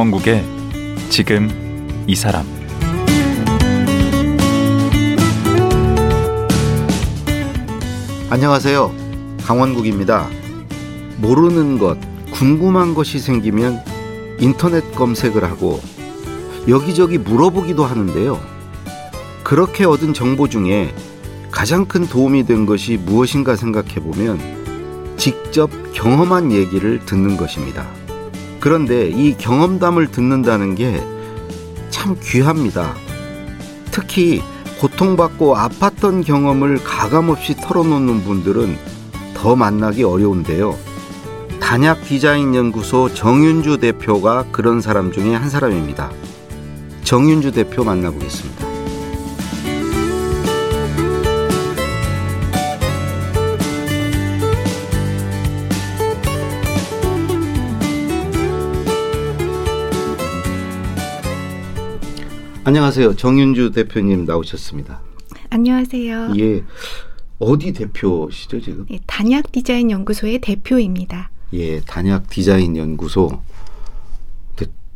강원국의 지금 이 사람 안녕하세요. 강원국입니다. 모르는 것, 궁금한 것이 생기면 인터넷 검색을 하고 여기저기 물어보기도 하는데요. 그렇게 얻은 정보 중에 가장 큰 도움이 된 것이 무엇인가 생각해 보면 직접 경험한 얘기를 듣는 것입니다. 그런데 이 경험담을 듣는다는 게 참 귀합니다. 특히 고통받고 아팠던 경험을 가감없이 털어놓는 분들은 더 만나기 어려운데요. 단약 디자인 연구소 정윤주 대표가 그런 사람 중에 한 사람입니다. 정윤주 대표 만나보겠습니다. 안녕하세요. 정윤주 대표님 나오셨습니다. 안녕하세요. 예. 어디 대표시죠, 지금? 예, 단약 디자인 연구소의 대표입니다. 예, 단약 디자인 연구소.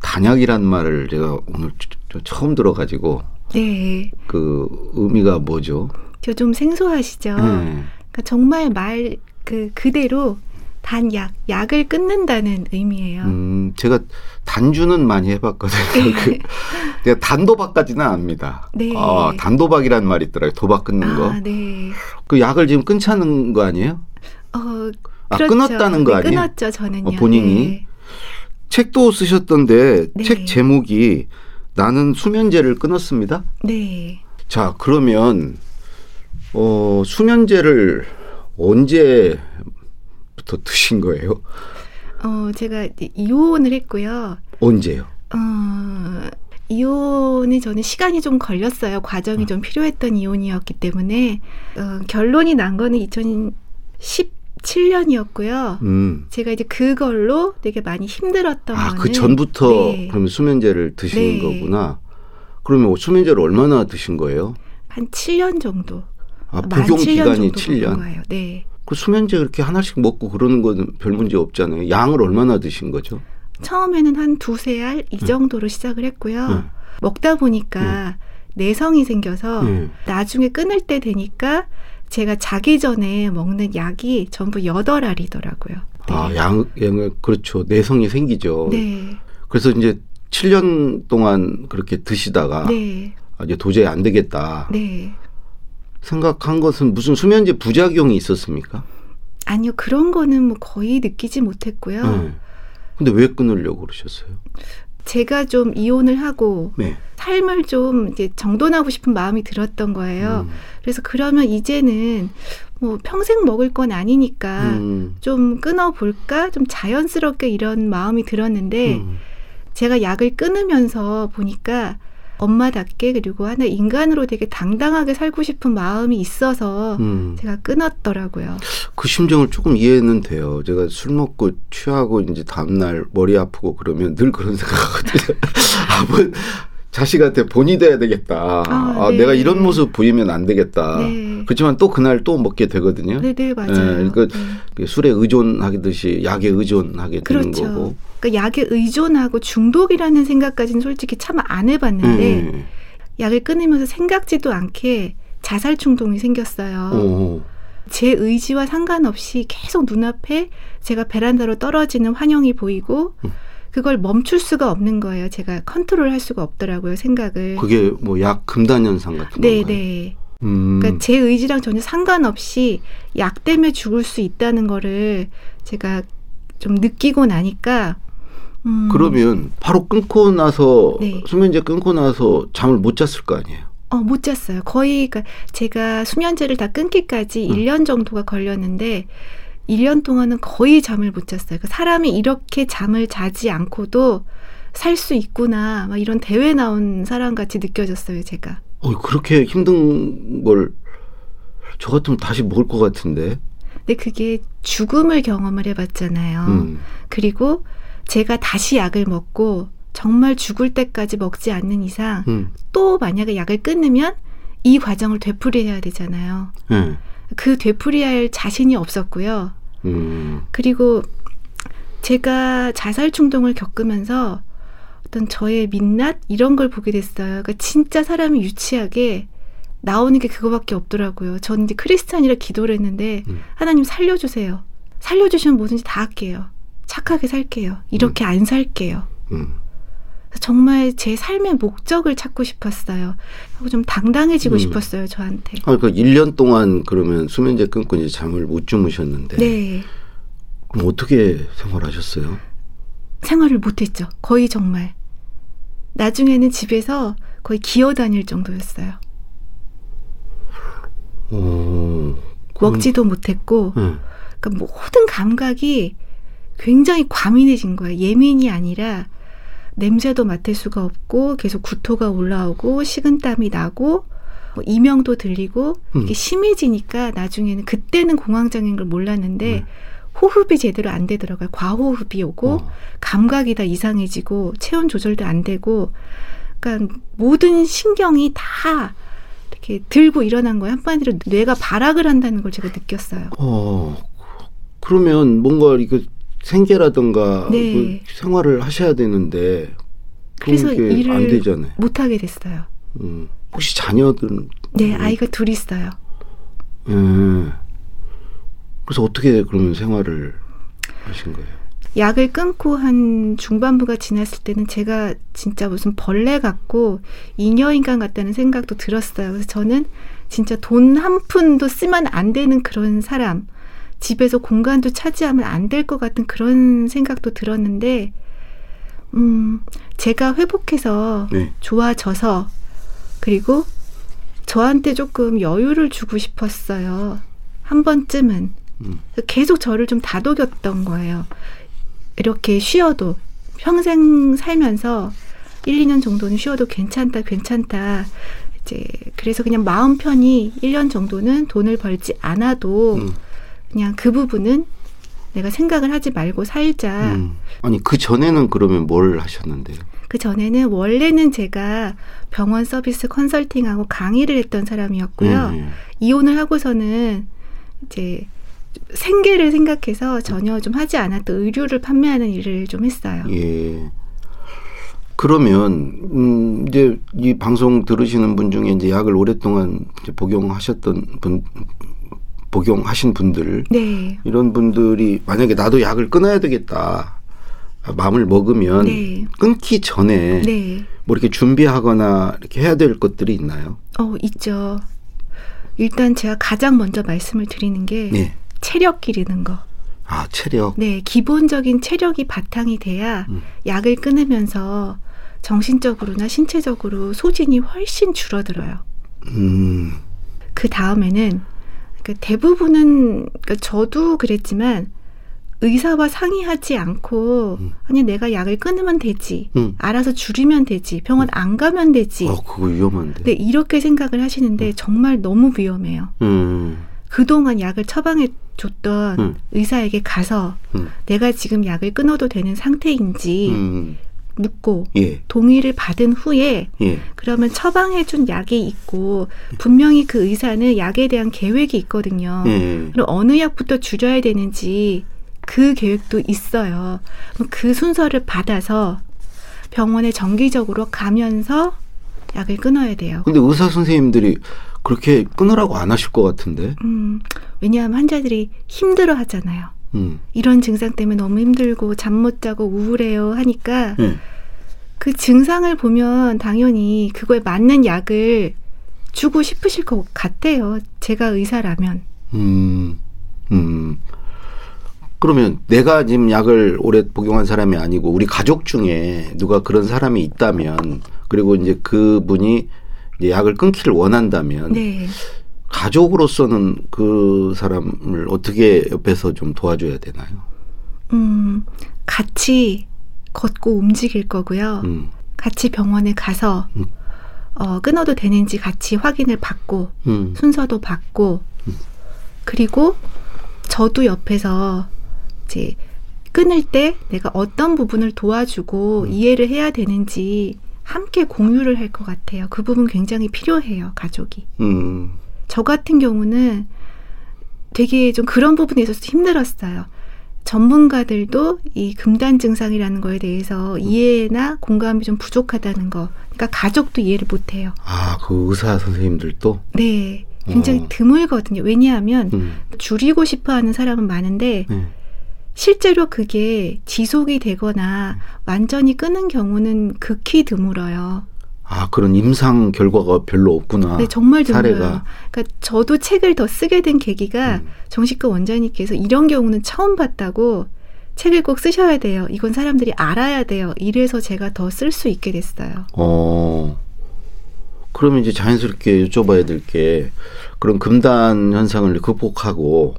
단약이란 말을 제가 오늘 처음 들어가지고. 네. 그 의미가 뭐죠? 저 좀 생소하시죠? 네. 그러니까 정말 말 그 그대로 단약, 약을 끊는다는 의미예요. 음, 제가 단주는 많이 해봤거든요. 그, 내가 단도박까지는 압니다. 네. 아, 단도박이란 말이 있더라고요. 도박 끊는 거. 아, 네. 그 약을 지금 끊자는 거 아니에요? 어, 아, 그렇죠. 끊었다는 거 네, 아니에요? 끊었죠, 저는요. 어, 본인이? 네. 책도 쓰셨던데 네. 책 제목이 나는 수면제를 끊었습니다. 네. 자, 그러면 어, 수면제를 언제 부터 드신 거예요? 어, 제가 이혼을 했고요. 언제요? 어, 이혼이 저는 시간이 좀 걸렸어요. 과정이 음. 좀 필요했던 이혼이었기 때문에 어, 결론이 난 거는 2017년이었고요. 음. 제가 이제 그걸로 되게 많이 힘들었던 아, 거는 그 전부터 네, 그러면 수면제를 드시는 네. 거구나. 그러면 수면제를 얼마나 드신 거예요? 한 7년 정도. 아, 만 복용 7년 기간이 정도 7년. 먹은 거예요. 네. 그 수면제 그렇게 하나씩 먹고 그러는 건 별 문제 없잖아요. 양을 얼마나 드신 거죠? 처음에는 한 두세 알이 음. 정도로 시작을 했고요. 네. 먹다 보니까 내성이 생겨서 네. 나중에 끊을 때 되니까 제가 자기 전에 먹는 약이 전부 여덟 알이더라고요. 네. 아, 양, 양을, 그렇죠. 내성이 생기죠. 네. 그래서 이제 7년 동안 그렇게 드시다가 네. 아, 이제 도저히 안 되겠다. 네. 생각한 것은 무슨 수면제 부작용이 있었습니까? 아니요. 그런 거는 뭐 거의 느끼지 못했고요. 네. 근데 왜 끊으려고 그러셨어요? 제가 좀 이혼을 하고 네. 삶을 좀 이제 정돈하고 싶은 마음이 들었던 거예요. 음. 그래서 그러면 이제는 뭐 평생 먹을 건 아니니까 음. 좀 끊어볼까? 좀 자연스럽게 이런 마음이 들었는데 음. 제가 약을 끊으면서 보니까 엄마답게 그리고 하나 인간으로 되게 당당하게 살고 싶은 마음이 있어서 음. 제가 끊었더라고요. 그 심정을 조금 이해는 돼요. 제가 술 먹고 취하고 이제 다음날 머리 아프고 그러면 늘 그런 생각하거든요. 아, 뭐 자식한테 본이 돼야 되겠다. 아, 아, 네. 내가 이런 모습 보이면 안 되겠다. 네. 그렇지만 또 그날 또 먹게 되거든요. 네 네 맞아요. 예, 그러니까 네. 술에 의존하듯이 약에 의존하게 되는 그렇죠. 거고. 그러니까 약에 의존하고 중독이라는 생각까지는 솔직히 참 안 해봤는데 예. 약을 끊으면서 생각지도 않게 자살 충동이 생겼어요. 어. 제 의지와 상관없이 계속 눈앞에 제가 베란다로 떨어지는 환영이 보이고 음. 그걸 멈출 수가 없는 거예요. 제가 컨트롤 할 수가 없더라고요, 생각을. 그게 뭐 약 금단 현상 같은 네, 건가요? 네. 음. 그러니까 제 의지랑 전혀 상관없이 약 때문에 죽을 수 있다는 거를 제가 좀 느끼고 나니까 음, 그러면 바로 끊고 나서 네. 수면제 끊고 나서 잠을 못 잤을 거 아니에요. 어, 못 잤어요. 거의 그러니까 제가 수면제를 다 끊기까지 음. 1년 정도가 걸렸는데 1년 동안은 거의 잠을 못 잤어요. 그러니까 사람이 이렇게 잠을 자지 않고도 살 수 있구나. 막 이런 대회 나온 사람 같이 느껴졌어요, 제가. 어, 그렇게 힘든 걸 저 같으면 다시 먹을 것 같은데. 근데 그게 죽음을 경험을 해봤잖아요. 음. 그리고 제가 다시 약을 먹고 정말 죽을 때까지 먹지 않는 이상 음. 또 만약에 약을 끊으면 이 과정을 되풀이해야 되잖아요. 예. 그 되풀이할 자신이 없었고요. 음. 그리고 제가 자살 충동을 겪으면서 어떤 저의 민낯 이런 걸 보게 됐어요. 그러니까 진짜 사람이 유치하게 나오는 게 그거밖에 없더라고요. 저는 이제 크리스찬이라 기도를 했는데 음. 하나님 살려주세요. 살려주시면 뭐든지 다 할게요. 착하게 살게요. 이렇게 안 살게요. 음. 정말 제 삶의 목적을 찾고 싶었어요. 하고 좀 당당해지고 음. 싶었어요, 저한테. 아, 그 1년 동안 그러면 수면제 끊고 이제 잠을 못 주무셨는데. 네. 그럼 어떻게 생활하셨어요? 생활을 못했죠. 거의 정말. 나중에는 집에서 거의 기어 다닐 정도였어요. 어. 그럼- 먹지도 못했고, 네. 그러니까 모든 감각이 굉장히 과민해진 거예요. 예민이 아니라 냄새도 맡을 수가 없고 계속 구토가 올라오고 식은땀이 나고 뭐 이명도 들리고 음. 이게 심해지니까 나중에는 그때는 공황장애인 걸 몰랐는데 네. 호흡이 제대로 안 되더라고요. 과호흡이 오고 어. 감각이 다 이상해지고 체온 조절도 안 되고 그러니까 모든 신경이 다 이렇게 들고 일어난 거예요. 한마디로 뇌가 발악을 한다는 걸 제가 느꼈어요. 어. 그러면 뭔가 이거 생계라든가 네. 그 생활을 하셔야 되는데 그래서 일을 안 되잖아요. 못 하게 됐어요. 음. 혹시 자녀들은 네, 음. 아이가 둘 있어요. 예. 그래서 어떻게 그러면 생활을 하신 거예요? 약을 끊고 한 중반부가 지났을 때는 제가 진짜 무슨 벌레 같고 인여인간 같다는 생각도 들었어요. 그래서 저는 진짜 돈 한 푼도 쓰면 안 되는 그런 사람, 집에서 공간도 차지하면 안 될 것 같은 그런 생각도 들었는데, 음, 제가 회복해서 네. 좋아져서, 그리고 저한테 조금 여유를 주고 싶었어요. 한 번쯤은. 음. 계속 저를 좀 다독였던 거예요. 이렇게 쉬어도 평생 살면서 1, 2년 정도는 쉬어도 괜찮다, 괜찮다. 이제 그래서 그냥 마음 편히 1년 정도는 돈을 벌지 않아도 음. 그냥 그 부분은 내가 생각을 하지 말고 살자. 음. 아니 그 전에는 그러면 뭘 하셨는데요? 그 전에는 원래는 제가 병원 서비스 컨설팅하고 강의를 했던 사람이었고요. 네. 이혼을 하고서는 이제 생계를 생각해서 전혀 좀 하지 않았던 의류를 판매하는 일을 좀 했어요. 예. 그러면 음 이제 이 방송 들으시는 분 중에 이제 약을 오랫동안 이제 복용하셨던 분 복용하신 분들 네. 이런 분들이 만약에 나도 약을 끊어야 되겠다 마음을 먹으면 네. 끊기 전에 네. 뭐 이렇게 준비하거나 이렇게 해야 될 것들이 있나요? 어, 있죠. 일단 제가 가장 먼저 말씀을 드리는 게 네. 체력 기르는 거. 아 체력. 네, 기본적인 체력이 바탕이 돼야 음. 약을 끊으면서 정신적으로나 신체적으로 소진이 훨씬 줄어들어요. 음. 그 다음에는 그 대부분은 그러니까 저도 그랬지만 의사와 상의하지 않고 음. 아니 내가 약을 끊으면 되지 음. 알아서 줄이면 되지 병원 안 가면 되지 어 그거 위험한데. 네, 이렇게 생각을 하시는데 정말 너무 위험해요. 음. 그동안 약을 처방해 줬던 음. 의사에게 가서 음. 내가 지금 약을 끊어도 되는 상태인지 음. 묻고 예. 동의를 받은 후에 예. 그러면 처방해준 약이 있고 분명히 그 의사는 약에 대한 계획이 있거든요. 예. 그럼 어느 약부터 줄여야 되는지 그 계획도 있어요. 그 순서를 받아서 병원에 정기적으로 가면서 약을 끊어야 돼요. 근데 의사 선생님들이 그렇게 끊으라고 안 하실 것 같은데. 음, 왜냐하면 환자들이 힘들어 하잖아요. 음. 이런 증상 때문에 너무 힘들고 잠 못 자고 우울해요 하니까 예. 그 증상을 보면 당연히 그거에 맞는 약을 주고 싶으실 것 같아요. 제가 의사라면. 음. 음. 그러면 내가 지금 약을 오래 복용한 사람이 아니고 우리 가족 중에 누가 그런 사람이 있다면 그리고 이제 그분이 이제 약을 끊기를 원한다면 네. 가족으로서는 그 사람을 어떻게 옆에서 좀 도와줘야 되나요? 음, 같이 걷고 움직일 거고요. 음. 같이 병원에 가서 음. 어, 끊어도 되는지 같이 확인을 받고 음. 순서도 받고 그리고 저도 옆에서 이제 끊을 때 내가 어떤 부분을 도와주고 음. 이해를 해야 되는지 함께 공유를 할 것 같아요. 그 부분 굉장히 필요해요, 가족이. 음. 저 같은 경우는 되게 좀 그런 부분에 있어서 힘들었어요. 전문가들도 이 금단 증상이라는 거에 대해서 이해나 공감이 좀 부족하다는 거. 그러니까 가족도 이해를 못 해요. 아, 그 의사 선생님들도? 네. 굉장히 어. 드물거든요. 왜냐하면 음. 줄이고 싶어 하는 사람은 많은데 네. 실제로 그게 지속이 되거나 완전히 끊은 경우는 극히 드물어요. 아, 그런 임상 결과가 별로 없구나. 네, 정말 드물어요. 사례가. 그러니까 저도 책을 더 쓰게 된 계기가 음. 정식과 원장님께서 이런 경우는 처음 봤다고 책을 꼭 쓰셔야 돼요. 이건 사람들이 알아야 돼요. 이래서 제가 더 쓸 수 있게 됐어요. 어. 그러면 이제 자연스럽게 여쭤봐야 될 게 그런 금단 현상을 극복하고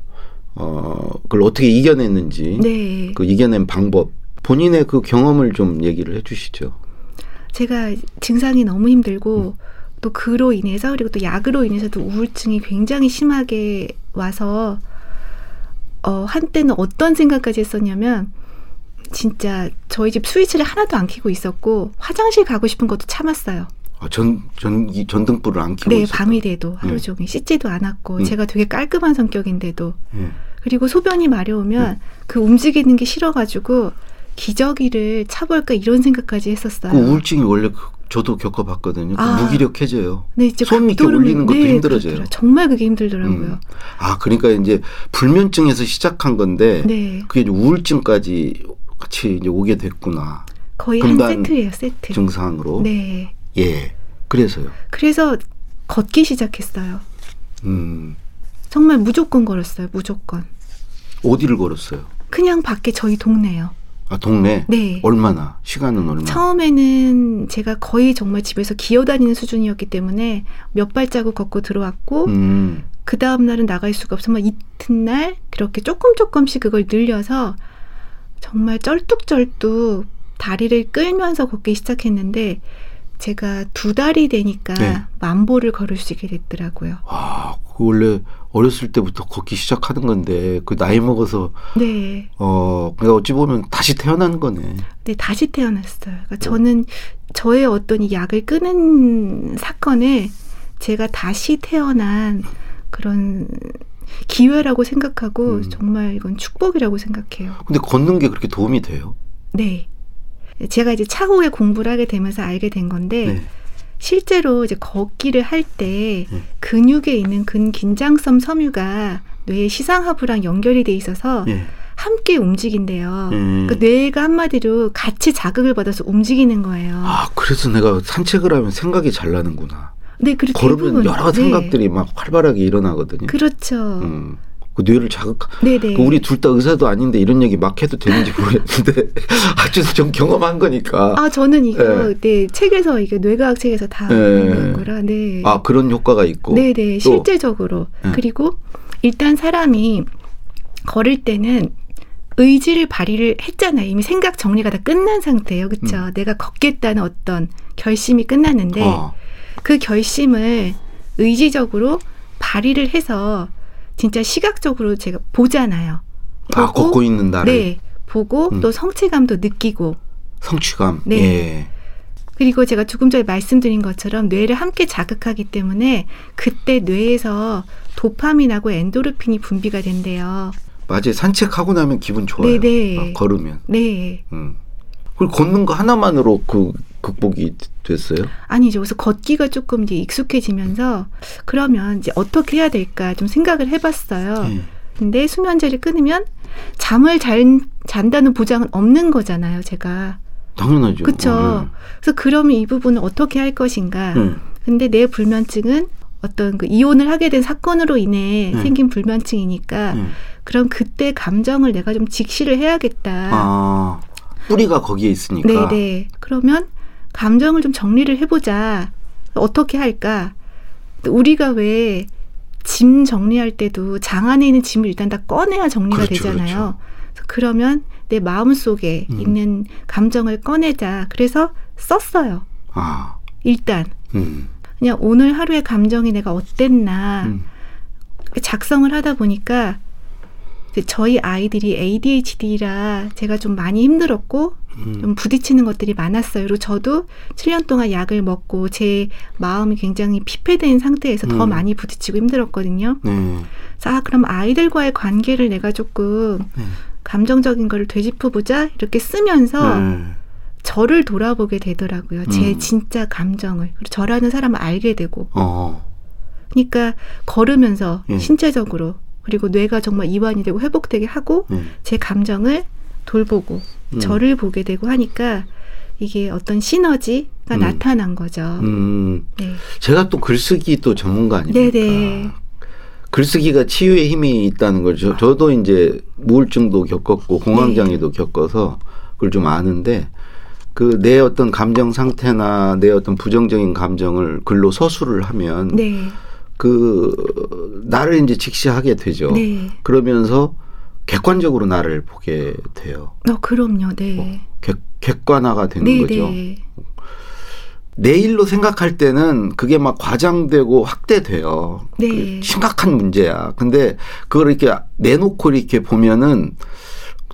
어 그걸 어떻게 이겨냈는지 네. 그 이겨낸 방법 본인의 그 경험을 좀 얘기를 해주시죠. 제가 증상이 너무 힘들고 음. 또 그로 인해서 그리고 또 약으로 인해서도 우울증이 굉장히 심하게 와서 어 한때는 어떤 생각까지 했었냐면 진짜 저희 집 스위치를 하나도 안 켜고 있었고 화장실 가고 싶은 것도 참았어요. 아, 전 전기 전등불을 안 켜고 네, 있었다. 밤이 돼도 하루 네. 종일 씻지도 않았고 음. 제가 되게 깔끔한 성격인데도 예. 그리고 소변이 마려우면 음. 그 움직이는 게 싫어가지고 기저귀를 차볼까 이런 생각까지 했었어요. 그 우울증이 원래 그- 저도 겪어봤거든요. 그 아. 무기력해져요. 네, 이제 손 이렇게 올리는 것도 네, 힘들어져요. 그렇더라고요. 정말 그게 힘들더라고요. 음. 아 그러니까 이제 불면증에서 시작한 건데 네, 그게 우울증까지 같이 이제 오게 됐구나 거의 한 세트예요, 세트. 증상으로. 네, 예. 그래서요. 그래서 걷기 시작했어요. 음. 정말 무조건 걸었어요, 무조건. 어디를 걸었어요? 그냥 밖에 저희 동네요. 아 동네. 네. 얼마나? 시간은 얼마? 처음에는 제가 거의 정말 집에서 기어다니는 수준이었기 때문에 몇 발자국 걷고 들어왔고 음. 그 다음 날은 나갈 수가 없으면 이튿날 그렇게 조금 조금씩 그걸 늘려서 정말 쩔뚝쩔뚝 다리를 끌면서 걷기 시작했는데 제가 두 달이 되니까 네. 만보를 걸을 수 있게 됐더라고요. 아, 그 원래 어렸을 때부터 걷기 시작하는 건데 그 나이 먹어서 네. 어, 그러니까 어찌 보면 다시 태어난 거네. 네, 다시 태어났어요. 그러니까 저는 저의 어떤 이 약을 끊은 사건을 제가 다시 태어난 그런 기회라고 생각하고 음. 정말 이건 축복이라고 생각해요. 근데 걷는 게 그렇게 도움이 돼요? 네. 제가 이제 차후에 공부를 하게 되면서 알게 된 건데 네. 실제로 이제 걷기를 할때 네. 근육에 있는 근긴장성 섬유가 뇌의 시상하부랑 연결이 돼 있어서 예. 함께 움직인대요. 음. 그러니까 뇌가 한마디로 같이 자극을 받아서 움직이는 거예요. 아, 그래서 내가 산책을 하면 생각이 잘 나는구나. 네, 그리고 걸으면 대부분 여러 네. 생각들이 막 활발하게 일어나거든요. 그렇죠. 음. 그 뇌를 자극. 그 우리 둘 다 의사도 아닌데 이런 얘기 막 해도 되는지 모르겠는데 아주 좀 경험한 거니까. 아, 저는 이거 네. 네, 책에서 이게 뇌과학 책에서 다 네. 본 거라. 네. 아, 그런 효과가 있고. 네, 네. 또. 실제적으로. 네. 그리고 일단 사람이 걸을 때는 의지를 발휘를 했잖아요. 이미 생각 정리가 다 끝난 상태예요. 그렇죠? 내가 걷겠다는 어떤 결심이 끝났는데 음. 아, 그 결심을 의지적으로 발휘를 해서 진짜 시각적으로 제가 보잖아요. 아, 걷고 있는 나를. 네. 보고 음. 또 성취감도 느끼고 성취감. 네. 예. 그리고 제가 조금 전에 말씀드린 것처럼 뇌를 함께 자극하기 때문에 그때 뇌에서 도파민하고 엔도르핀이 분비가 된대요. 맞아요. 산책하고 나면 기분 좋아요. 네네. 아, 걸으면. 네. 음. 그리고 걷는 거 하나만으로 그 극복이 됐어요? 아니죠. 그래서 걷기가 조금 이제 익숙해지면서 그러면 이제 어떻게 해야 될까 좀 생각을 해봤어요. 예. 근데 수면제를 끊으면 잠을 잘 잔다는 보장은 없는 거잖아요. 제가. 당연하죠. 그렇죠. 그래서 그러면 이 부분을 어떻게 할 것인가. 예. 예. 근데 내 불면증은 어떤 그 이혼을 하게 된 사건으로 인해 네. 생긴 불면증이니까 예. 그럼 그때 감정을 내가 좀 직시를 해야겠다. 아, 뿌리가 거기에 있으니까. 네네. 그러면 감정을 좀 정리를 해보자. 어떻게 할까? 우리가 왜 짐 정리할 때도 장 안에 있는 짐을 일단 다 꺼내야 정리가 그렇죠, 되잖아요. 그래서 그러면 내 마음 속에 음. 있는 감정을 꺼내자. 그래서 썼어요. 아, 일단 음. 그냥 오늘 하루의 감정이 내가 어땠나 음. 작성을 하다 보니까 저희 아이들이 ADHD라 제가 좀 많이 힘들었고 음. 좀 부딪히는 것들이 많았어요. 그리고 저도 7년 동안 약을 먹고 제 마음이 굉장히 피폐된 상태에서 더 음. 많이 부딪히고 힘들었거든요. 네. 그래서 아 그럼 아이들과의 관계를 내가 조금 네. 감정적인 거를 되짚어보자 이렇게 쓰면서 네. 저를 돌아보게 되더라고요. 제 음. 진짜 감정을 그리고 저라는 사람을 알게 되고 어. 그러니까 걸으면서 예. 신체적으로 그리고 뇌가 정말 이완이 되고 회복되게 하고 네. 제 감정을 돌보고 음. 저를 보게 되고 하니까 이게 어떤 시너지가 음. 나타난 거죠. 음. 네. 제가 또 글쓰기 또 전문가 아닙니까? 네네. 글쓰기가 치유의 힘이 있다는 걸 저, 저도 이제 우울증도 겪었고 공황장애도 네. 겪어서 그걸 좀 아는데 그 내 어떤 감정 상태나 내 어떤 부정적인 감정을 글로 서술을 하면 네. 그 나를 이제 직시하게 되죠. 네. 그러면서 객관적으로 나를 보게 돼요. 어, 그럼요. 네. 객, 객관화가 되는 네, 거죠. 네. 내일로 생각할 때는 그게 막 과장되고 확대돼요. 네. 그 심각한 문제야. 근데 그걸 이렇게 내놓고 이렇게 보면은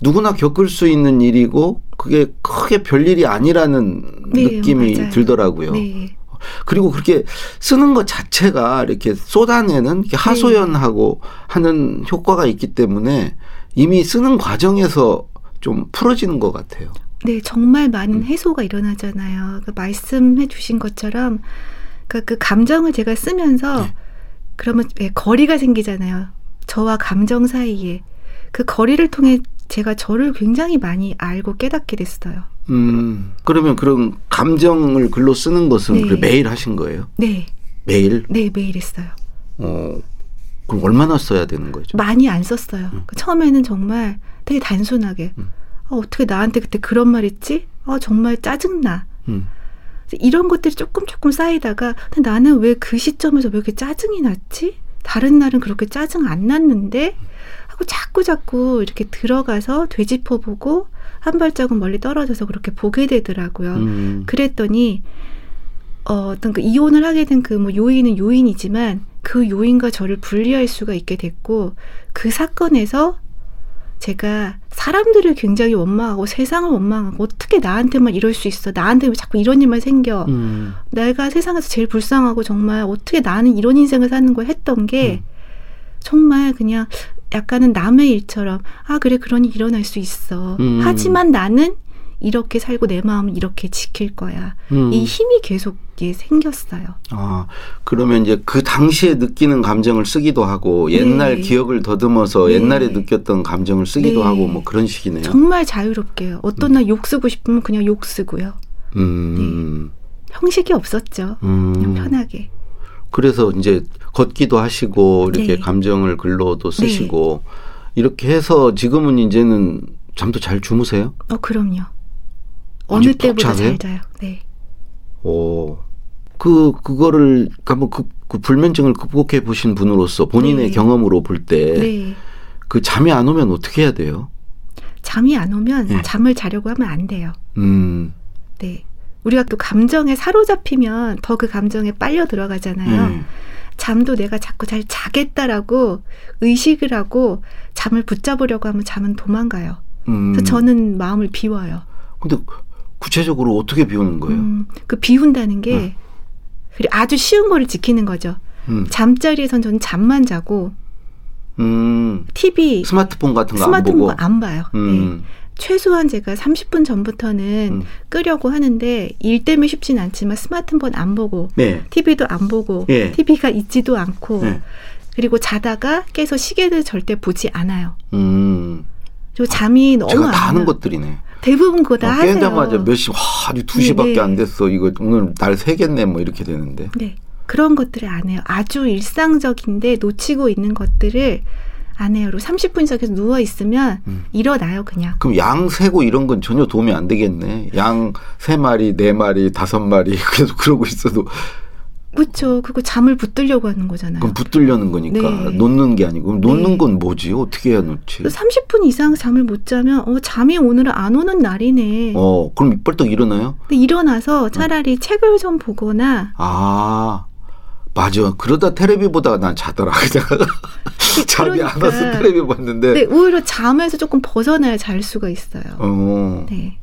누구나 겪을 수 있는 일이고 그게 크게 별일이 아니라는 네, 느낌이 맞아요. 들더라고요. 네. 그리고 그렇게 쓰는 것 자체가 이렇게 쏟아내는 이렇게 하소연하고 하는 효과가 있기 때문에 이미 쓰는 과정에서 좀 풀어지는 것 같아요. 네, 정말 많은 음. 해소가 일어나잖아요. 그 말씀해 주신 것처럼 그, 그 감정을 제가 쓰면서 네. 그러면 왜 거리가 생기잖아요. 저와 감정 사이에 그 거리를 통해 제가 저를 굉장히 많이 알고 깨닫게 됐어요. 음, 그러면 그런 감정을 글로 쓰는 것은 네. 매일 하신 거예요? 네, 매일? 네 매일 했어요. 어, 그럼 얼마나 써야 되는 거죠? 많이 안 썼어요. 그 처음에는 정말 되게 단순하게 음. 어, 어떻게 나한테 그때 그런 말 했지? 어, 정말 짜증나. 음. 이런 것들이 조금 조금 쌓이다가 근데 나는 왜 그 시점에서 왜 이렇게 짜증이 났지? 다른 날은 그렇게 짜증 안 났는데 하고 자꾸 자꾸 이렇게 들어가서 되짚어보고 한 발자국 멀리 떨어져서 그렇게 보게 되더라고요. 음. 그랬더니 어, 어떤 그 이혼을 하게 된 그 뭐 요인은 요인이지만 그 요인과 저를 분리할 수가 있게 됐고 그 사건에서 제가 사람들을 굉장히 원망하고 세상을 원망하고 어떻게 나한테만 이럴 수 있어 나한테 왜 자꾸 이런 일만 생겨 음. 내가 세상에서 제일 불쌍하고 정말 어떻게 나는 이런 인생을 사는 걸 했던 게 음. 정말 그냥 약간은 남의 일처럼 아 그래 일 일어날 수 있어 음. 하지만 나는 이렇게 살고 내 마음은 이렇게 지킬 거야 음. 이 힘이 계속 이게 생겼어요 아, 그러면 이제 그 당시에 느끼는 감정을 쓰기도 하고 옛날 네. 기억을 더듬어서 네. 옛날에 느꼈던 감정을 쓰기도 네. 하고 뭐 그런 식이네요. 정말 자유롭게요 어떤 날 욕 쓰고 싶으면 그냥 욕 쓰고요 음. 형식이 없었죠 음. 그냥 편하게 그래서 이제 걷기도 하시고 이렇게 네. 감정을 글로도 쓰시고 이렇게 해서 지금은 이제는 잠도 잘 주무세요? 어 그럼요 어느 푹 때보다? 잘 자요 네 오. 그 그거를 한번 그, 그 불면증을 극복해 보신 분으로서 본인의 네. 경험으로 볼 때그 네. 잠이 안 오면 어떻게 해야 돼요? 잠이 안 오면 네. 잠을 자려고 하면 안 돼요. 음. 네. 우리가 또 감정에 사로잡히면 더 그 감정에 빨려 들어가잖아요. 네. 잠도 내가 자꾸 잘 자겠다라고 의식을 하고 잠을 붙잡으려고 하면 잠은 도망가요. 음. 그래서 저는 마음을 비워요. 근데 구체적으로 어떻게 비우는 거예요? 음, 그 비운다는 게 네. 아주 쉬운 거를 지키는 거죠. 음. 잠자리에선 저는 잠만 자고 음. TV, 스마트폰 같은 거 안 보고. 안 봐요. 네. 음. 최소한 제가 30분 전부터는 음. 끄려고 하는데 일 때문에 쉽진 않지만 스마트폰 안 보고 네. TV도 안 보고 예. TV가 있지도 않고 네. 그리고 자다가 깨서 시계를 절대 보지 않아요. 음. 그리고 잠이 너무 제가 안다 하는. 것들이네. 대부분 그거 다 어, 하세요. 깨자마자 몇 시, 와, 아주 2시밖에 네, 네. 안 됐어. 이거 오늘 날 새겠네. 뭐 이렇게 되는데. 네. 그런 것들을 안 해요. 아주 일상적인데 놓치고 있는 것들을 안 해요. 그리고 30분 이상 계속 누워 있으면 음. 일어나요, 그냥. 그럼 양 세고 이런 건 전혀 도움이 안 되겠네. 양 세 마리, 네 마리, 다섯 마리 계속 그러고 있어도 그렇죠. 그거 잠을 붙들려고 하는 거잖아요. 그럼 붙들려는 거니까 네. 놓는 게 아니고 그럼 놓는 네. 건 뭐지? 어떻게 해야 놓지? 30분 이상 잠을 못 자면 어 잠이 오늘은 안 오는 날이네. 어, 그럼 벌떡 일어나요? 근데 일어나서 차라리 책을 좀 보거나 아, 맞아. 그러다 테레비 보다가 난 자더라. 그냥 잠이 안 그러니까. 와서 테레비 봤는데. 네, 오히려 잠에서 조금 벗어나야 잘 수가 있어요. 어. 네.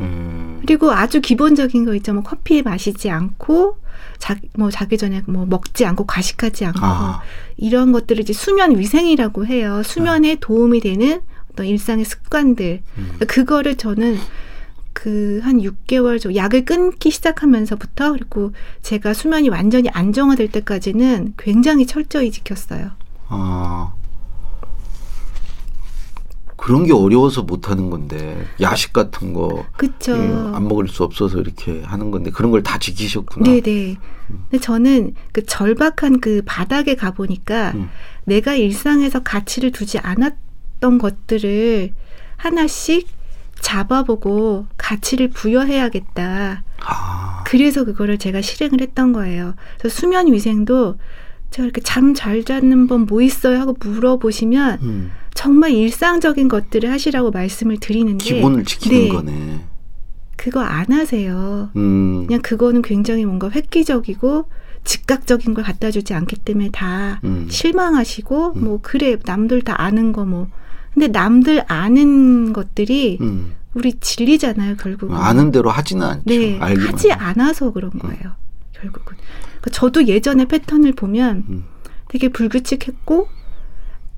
음. 그리고 아주 기본적인 거 있죠. 뭐 커피 마시지 않고 자, 뭐 자기 전에 뭐 먹지 않고 과식하지 않고 아. 이런 것들을 이제 수면 위생이라고 해요. 수면에 도움이 되는 어떤 일상의 습관들 음. 그거를 저는 그 한 6개월 정 약을 끊기 시작하면서부터 그리고 제가 수면이 완전히 안정화될 때까지는 굉장히 철저히 지켰어요. 아. 그런 게 어려워서 못 하는 건데 야식 같은 거. 음, 안 먹을 수 없어서 이렇게 하는 건데 그런 걸 다 지키셨구나. 네네. 근데 저는 그 절박한 그 바닥에 가 보니까 음. 내가 일상에서 가치를 두지 않았던 것들을 하나씩 잡아보고 가치를 부여해야겠다. 아. 그래서 그거를 제가 실행을 했던 거예요. 그래서 수면 위생도 제가 이렇게 잠 잘 자는 법 뭐 있어요 하고 물어보시면 음. 정말 일상적인 것들을 하시라고 말씀을 드리는데 기본을 지키는 네, 거네. 그거 안 하세요. 음. 그냥 그거는 굉장히 뭔가 획기적이고 즉각적인 걸 갖다 주지 않기 때문에 다 음. 실망하시고 음. 뭐 그래 남들 다 아는 거 뭐 근데 남들 아는 것들이 음. 우리 진리잖아요 결국은 아는 대로 하지는 않죠. 네 하지. 않아서 그런 거예요 결국은 그러니까 저도 예전에 패턴을 보면 음. 되게 불규칙했고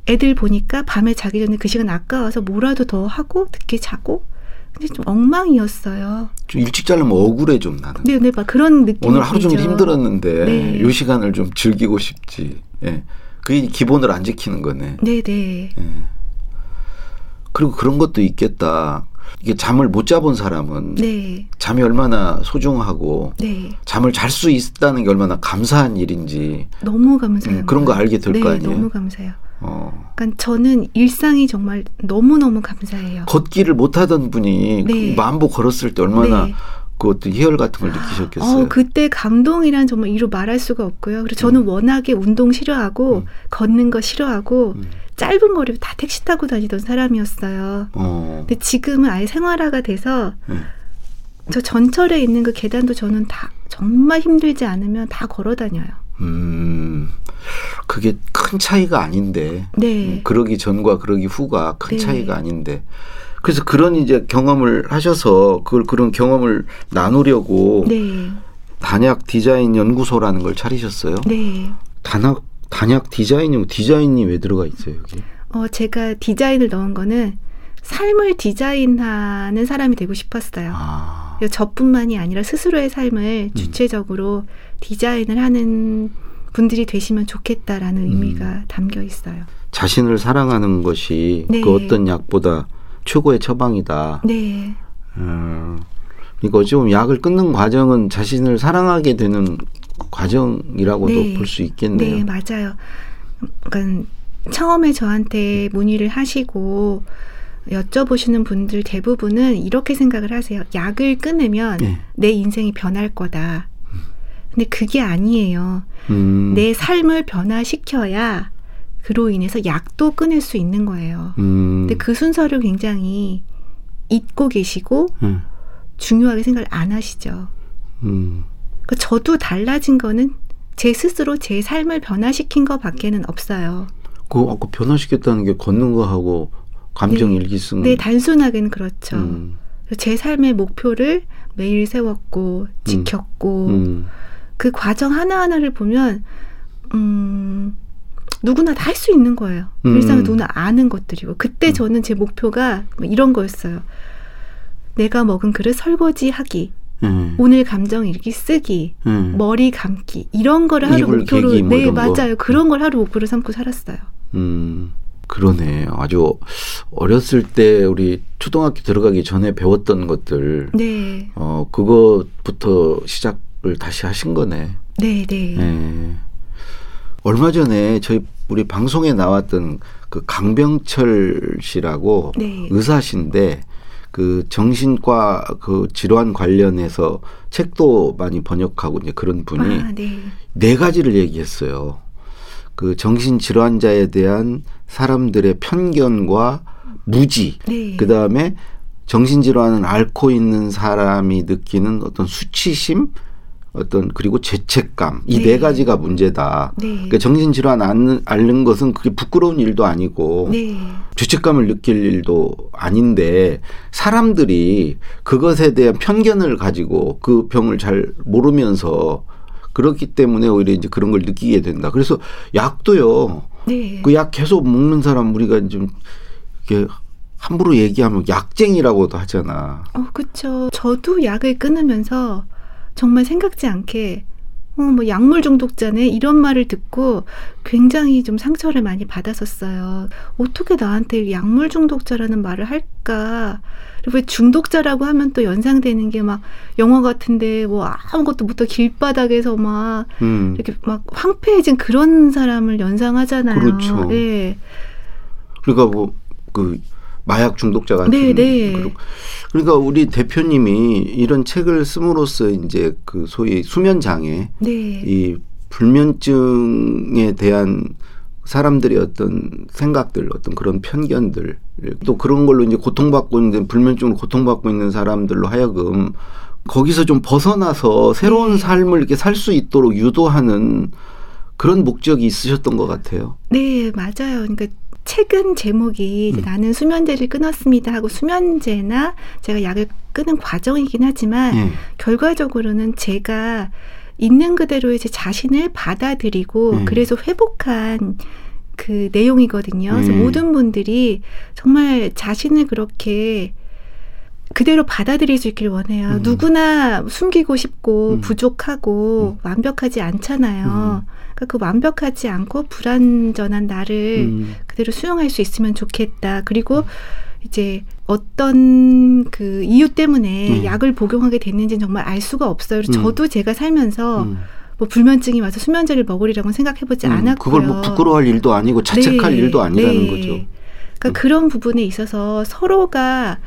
애들 보니까 밤에 자기 전에 그 시간 아까워서 뭐라도 더 하고 늦게 자고 근데 좀 엉망이었어요. 좀 일찍 자려면 억울해 좀 나는. 네, 네, 막 그런 느낌. 오늘 하루 종일 힘들었는데 네. 이 시간을 좀 즐기고 싶지. 예. 그게 기본을 안 지키는 거네. 네, 네. 예. 그리고 그런 것도 있겠다. 이게 잠을 못 자본 사람은 네. 잠이 얼마나 소중하고 네. 잠을 잘 수 있다는 게 얼마나 감사한 일인지 너무 감사해요. 음, 그런 거 알게 될거 네, 아니에요. 너무 감사해요. 어. 그러니까 저는 일상이 정말 너무 너무 감사해요. 걷기를 못 하던 분이 네. 만보 걸었을 때 얼마나 네. 그것도 희열 같은 걸 느끼셨겠어요. 어, 그때 감동이란 정말 이로 말할 수가 없고요. 그리고 저는 워낙에 운동 싫어하고 음. 걷는 거 싫어하고 음. 짧은 거리 다 택시 타고 다니던 사람이었어요. 어. 근데 지금은 아예 생활화가 돼서 네. 저 전철에 있는 그 계단도 저는 다 정말 힘들지 않으면 다 걸어 다녀요. 음. 그게 큰 차이가 아닌데. 네. 음, 그러기 전과 그러기 후가 큰 네. 차이가 아닌데. 그래서 그런 이제 경험을 하셔서 그걸 그런 경험을 나누려고 네. 단약 디자인 연구소라는 걸 차리셨어요. 네. 단약 단약 디자인이 디자인이 왜 들어가 있어요 여기? 어, 제가 디자인을 넣은 거는 삶을 디자인하는 사람이 되고 싶었어요. 아, 저뿐만이 아니라 스스로의 삶을 음. 주체적으로 디자인을 하는 분들이 되시면 좋겠다라는 음. 의미가 담겨 있어요. 자신을 사랑하는 것이 네. 그 어떤 약보다 최고의 처방이다. 네. 음, 어찌 보면 약을 끊는 과정은 자신을 사랑하게 되는 과정이라고도 네. 볼수 있겠네요. 네, 맞아요. 그러니까 처음에 저한테 문의를 하시고 여쭤보시는 분들 대부분은 이렇게 생각을 하세요. 약을 끊으면 네. 내 인생이 변할 거다. 근데 그게 아니에요. 음, 내 삶을 변화시켜야 그로 인해서 약도 끊을 수 있는 거예요. 음, 근데 그 순서를 굉장히 잊고 계시고 음, 중요하게 생각을 안 하시죠. 음, 그 저도 달라진 거는 제 스스로 제 삶을 변화시킨 것밖에는 없어요. 그 아까 변화시켰다는 게 걷는 거하고 감정 네. 일기 쓰는. 네, 단순하게는 그렇죠. 음, 제 삶의 목표를 매일 세웠고 지켰고 음, 그 과정 하나하나를 보면 음 누구나 다 할 수 있는 거예요. 음. 일상을 누구나 아는 것들이고 그때 음. 저는 제 목표가 뭐 이런 거였어요. 내가 먹은 그릇 설거지 하기, 음, 오늘 감정 일기 쓰기, 음, 머리 감기 이런 거를 하루 목표로 개기 뭐네 이런 거. 맞아요. 그런 걸 하루 목표로 삼고 살았어요. 음, 그러네. 아주 어렸을 때 우리 초등학교 들어가기 전에 배웠던 것들, 네, 어, 그것부터 시작을 다시 하신 거네. 네, 네, 예. 얼마 전에 저희 우리 방송에 나왔던 그 강병철 씨라고 네. 의사신데 그 정신과 그 질환 관련해서 책도 많이 번역하고 이제 그런 분이 아, 네, 네 가지를 얘기했어요. 그 정신 질환자에 대한 사람들의 편견과 무지, 네, 그 다음에 정신 질환을 앓고 있는 사람이 느끼는 어떤 수치심, 어떤 그리고 죄책감 이 네. 네 가지가 문제다. 네, 그러니까 정신 질환 앓는, 앓는 것은 그게 부끄러운 일도 아니고 네, 죄책감을 느낄 일도 아닌데 사람들이 그것에 대한 편견을 가지고 그 병을 잘 모르면서 그렇기 때문에 오히려 이제 그런 걸 느끼게 된다. 그래서 약도요. 네, 그약 계속 먹는 사람 우리가 좀 이렇게 함부로 얘기하면 약쟁이라고도 하잖아. 어, 그쵸. 저도 약을 끊으면서 정말 생각지 않게 어, 뭐 약물 중독자네 이런 말을 듣고 굉장히 좀 상처를 많이 받았었어요. 어떻게 나한테 약물 중독자라는 말을 할까? 그리고 왜 중독자라고 하면 또 연상되는 게 막 영화 같은데 뭐 아무것도 못하고 길바닥에서 막 음. 이렇게 막 황폐해진 그런 사람을 연상하잖아요. 그렇죠. 네. 그러니까 뭐 그 마약 중독자 같은 네, 네. 그리고- 그러니까 우리 대표님이 이런 책을 씀으로써 이제 그 소위 수면 장애 네. 이 불면증에 대한 사람들의 어떤 생각들, 어떤 그런 편견들, 또 그런 걸로 이제 고통받고 있는 불면증으로 고통받고 있는 사람들로 하여금 거기서 좀 벗어나서 새로운 네. 삶을 이렇게 살 수 있도록 유도하는 그런 목적이 있으셨던 것 같아요. 네, 맞아요. 그러니까 책은 제목이 음. 나는 수면제를 끊었습니다 하고 수면제나 제가 약을 끊은 과정이긴 하지만 예. 결과적으로는 제가 있는 그대로의 제 자신을 받아들이고 음. 그래서 회복한 그 내용이거든요. 그래서 음. 모든 분들이 정말 자신을 그렇게 그대로 받아들일 수 있길 원해요. 음. 누구나 숨기고 싶고 음. 부족하고 완벽하지 않잖아요. 그러니까 그 완벽하지 않고 불완전한 나를 음. 그대로 수용할 수 있으면 좋겠다. 그리고 이제 어떤 그 이유 때문에 음. 약을 복용하게 됐는지는 정말 알 수가 없어요. 음. 저도 제가 살면서 음. 뭐 불면증이 와서 수면제를 먹으리라고는 생각해보지 음, 않았고요. 그걸 뭐 부끄러워할 일도 아니고 자책할 네, 일도 아니라는 네. 거죠. 그러니까 음. 그런 부분에 있어서 서로가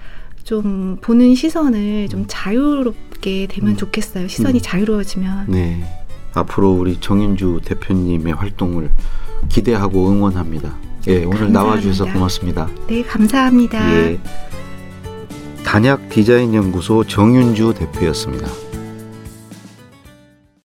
좀 보는 시선을 좀 자유롭게 되면 음. 좋겠어요. 시선이 음. 자유로워지면. 네. 앞으로 우리 정윤주 대표님의 활동을 기대하고 응원합니다. 예, 오늘 감사합니다. 나와주셔서 고맙습니다. 네, 감사합니다. 예. 단약 디자인 연구소 정윤주 대표였습니다.